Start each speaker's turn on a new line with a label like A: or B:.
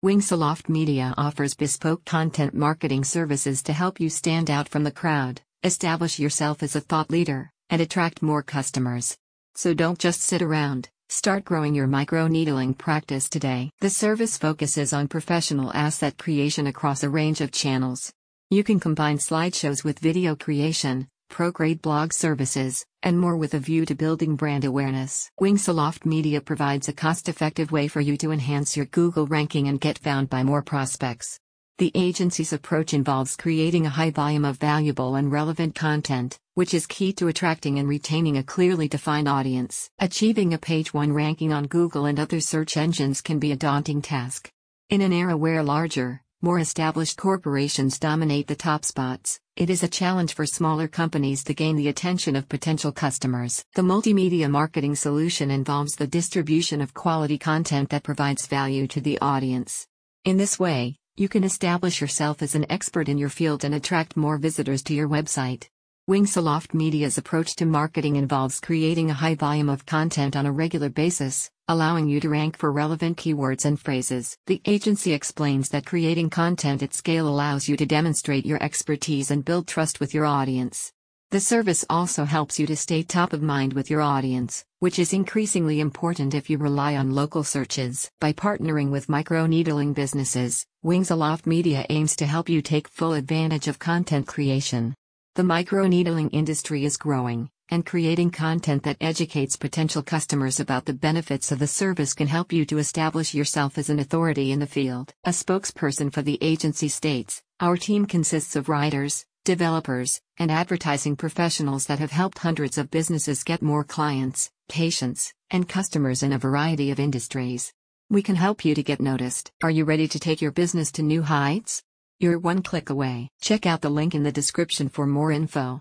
A: Wingsaloft Media offers bespoke content marketing services to help you stand out from the crowd, establish yourself as a thought leader, and attract more customers. So don't just sit around, start growing your microneedling practice today. The service focuses on professional asset creation across a range of channels. You can combine slideshows with video creation, pro-grade blog services, and more with a view to building brand awareness. Wingsaloft Media provides a cost-effective way for you to enhance your Google ranking and get found by more prospects. The agency's approach involves creating a high volume of valuable and relevant content, which is key to attracting and retaining a clearly defined audience. Achieving a page 1 ranking on Google and other search engines can be a daunting task. In an era where larger, more established corporations dominate the top spots, it is a challenge for smaller companies to gain the attention of potential customers. The multimedia marketing solution involves the distribution of quality content that provides value to the audience. In this way, you can establish yourself as an expert in your field and attract more visitors to your website. Wingsaloft Media's approach to marketing involves creating a high volume of content on a regular basis, allowing you to rank for relevant keywords and phrases. The agency explains that creating content at scale allows you to demonstrate your expertise and build trust with your audience. The service also helps you to stay top of mind with your audience, which is increasingly important if you rely on local searches. By partnering with microneedling businesses, Wings Aloft Media aims to help you take full advantage of content creation. The microneedling industry is growing, and creating content that educates potential customers about the benefits of the service can help you to establish yourself as an authority in the field. A spokesperson for the agency states Our team consists of writers, developers, and advertising professionals that have helped hundreds of businesses get more clients, patients, and customers in a variety of industries. We can help you to get noticed. Are you ready to take your business to new heights? You're one click away. Check out the link in the description for more info.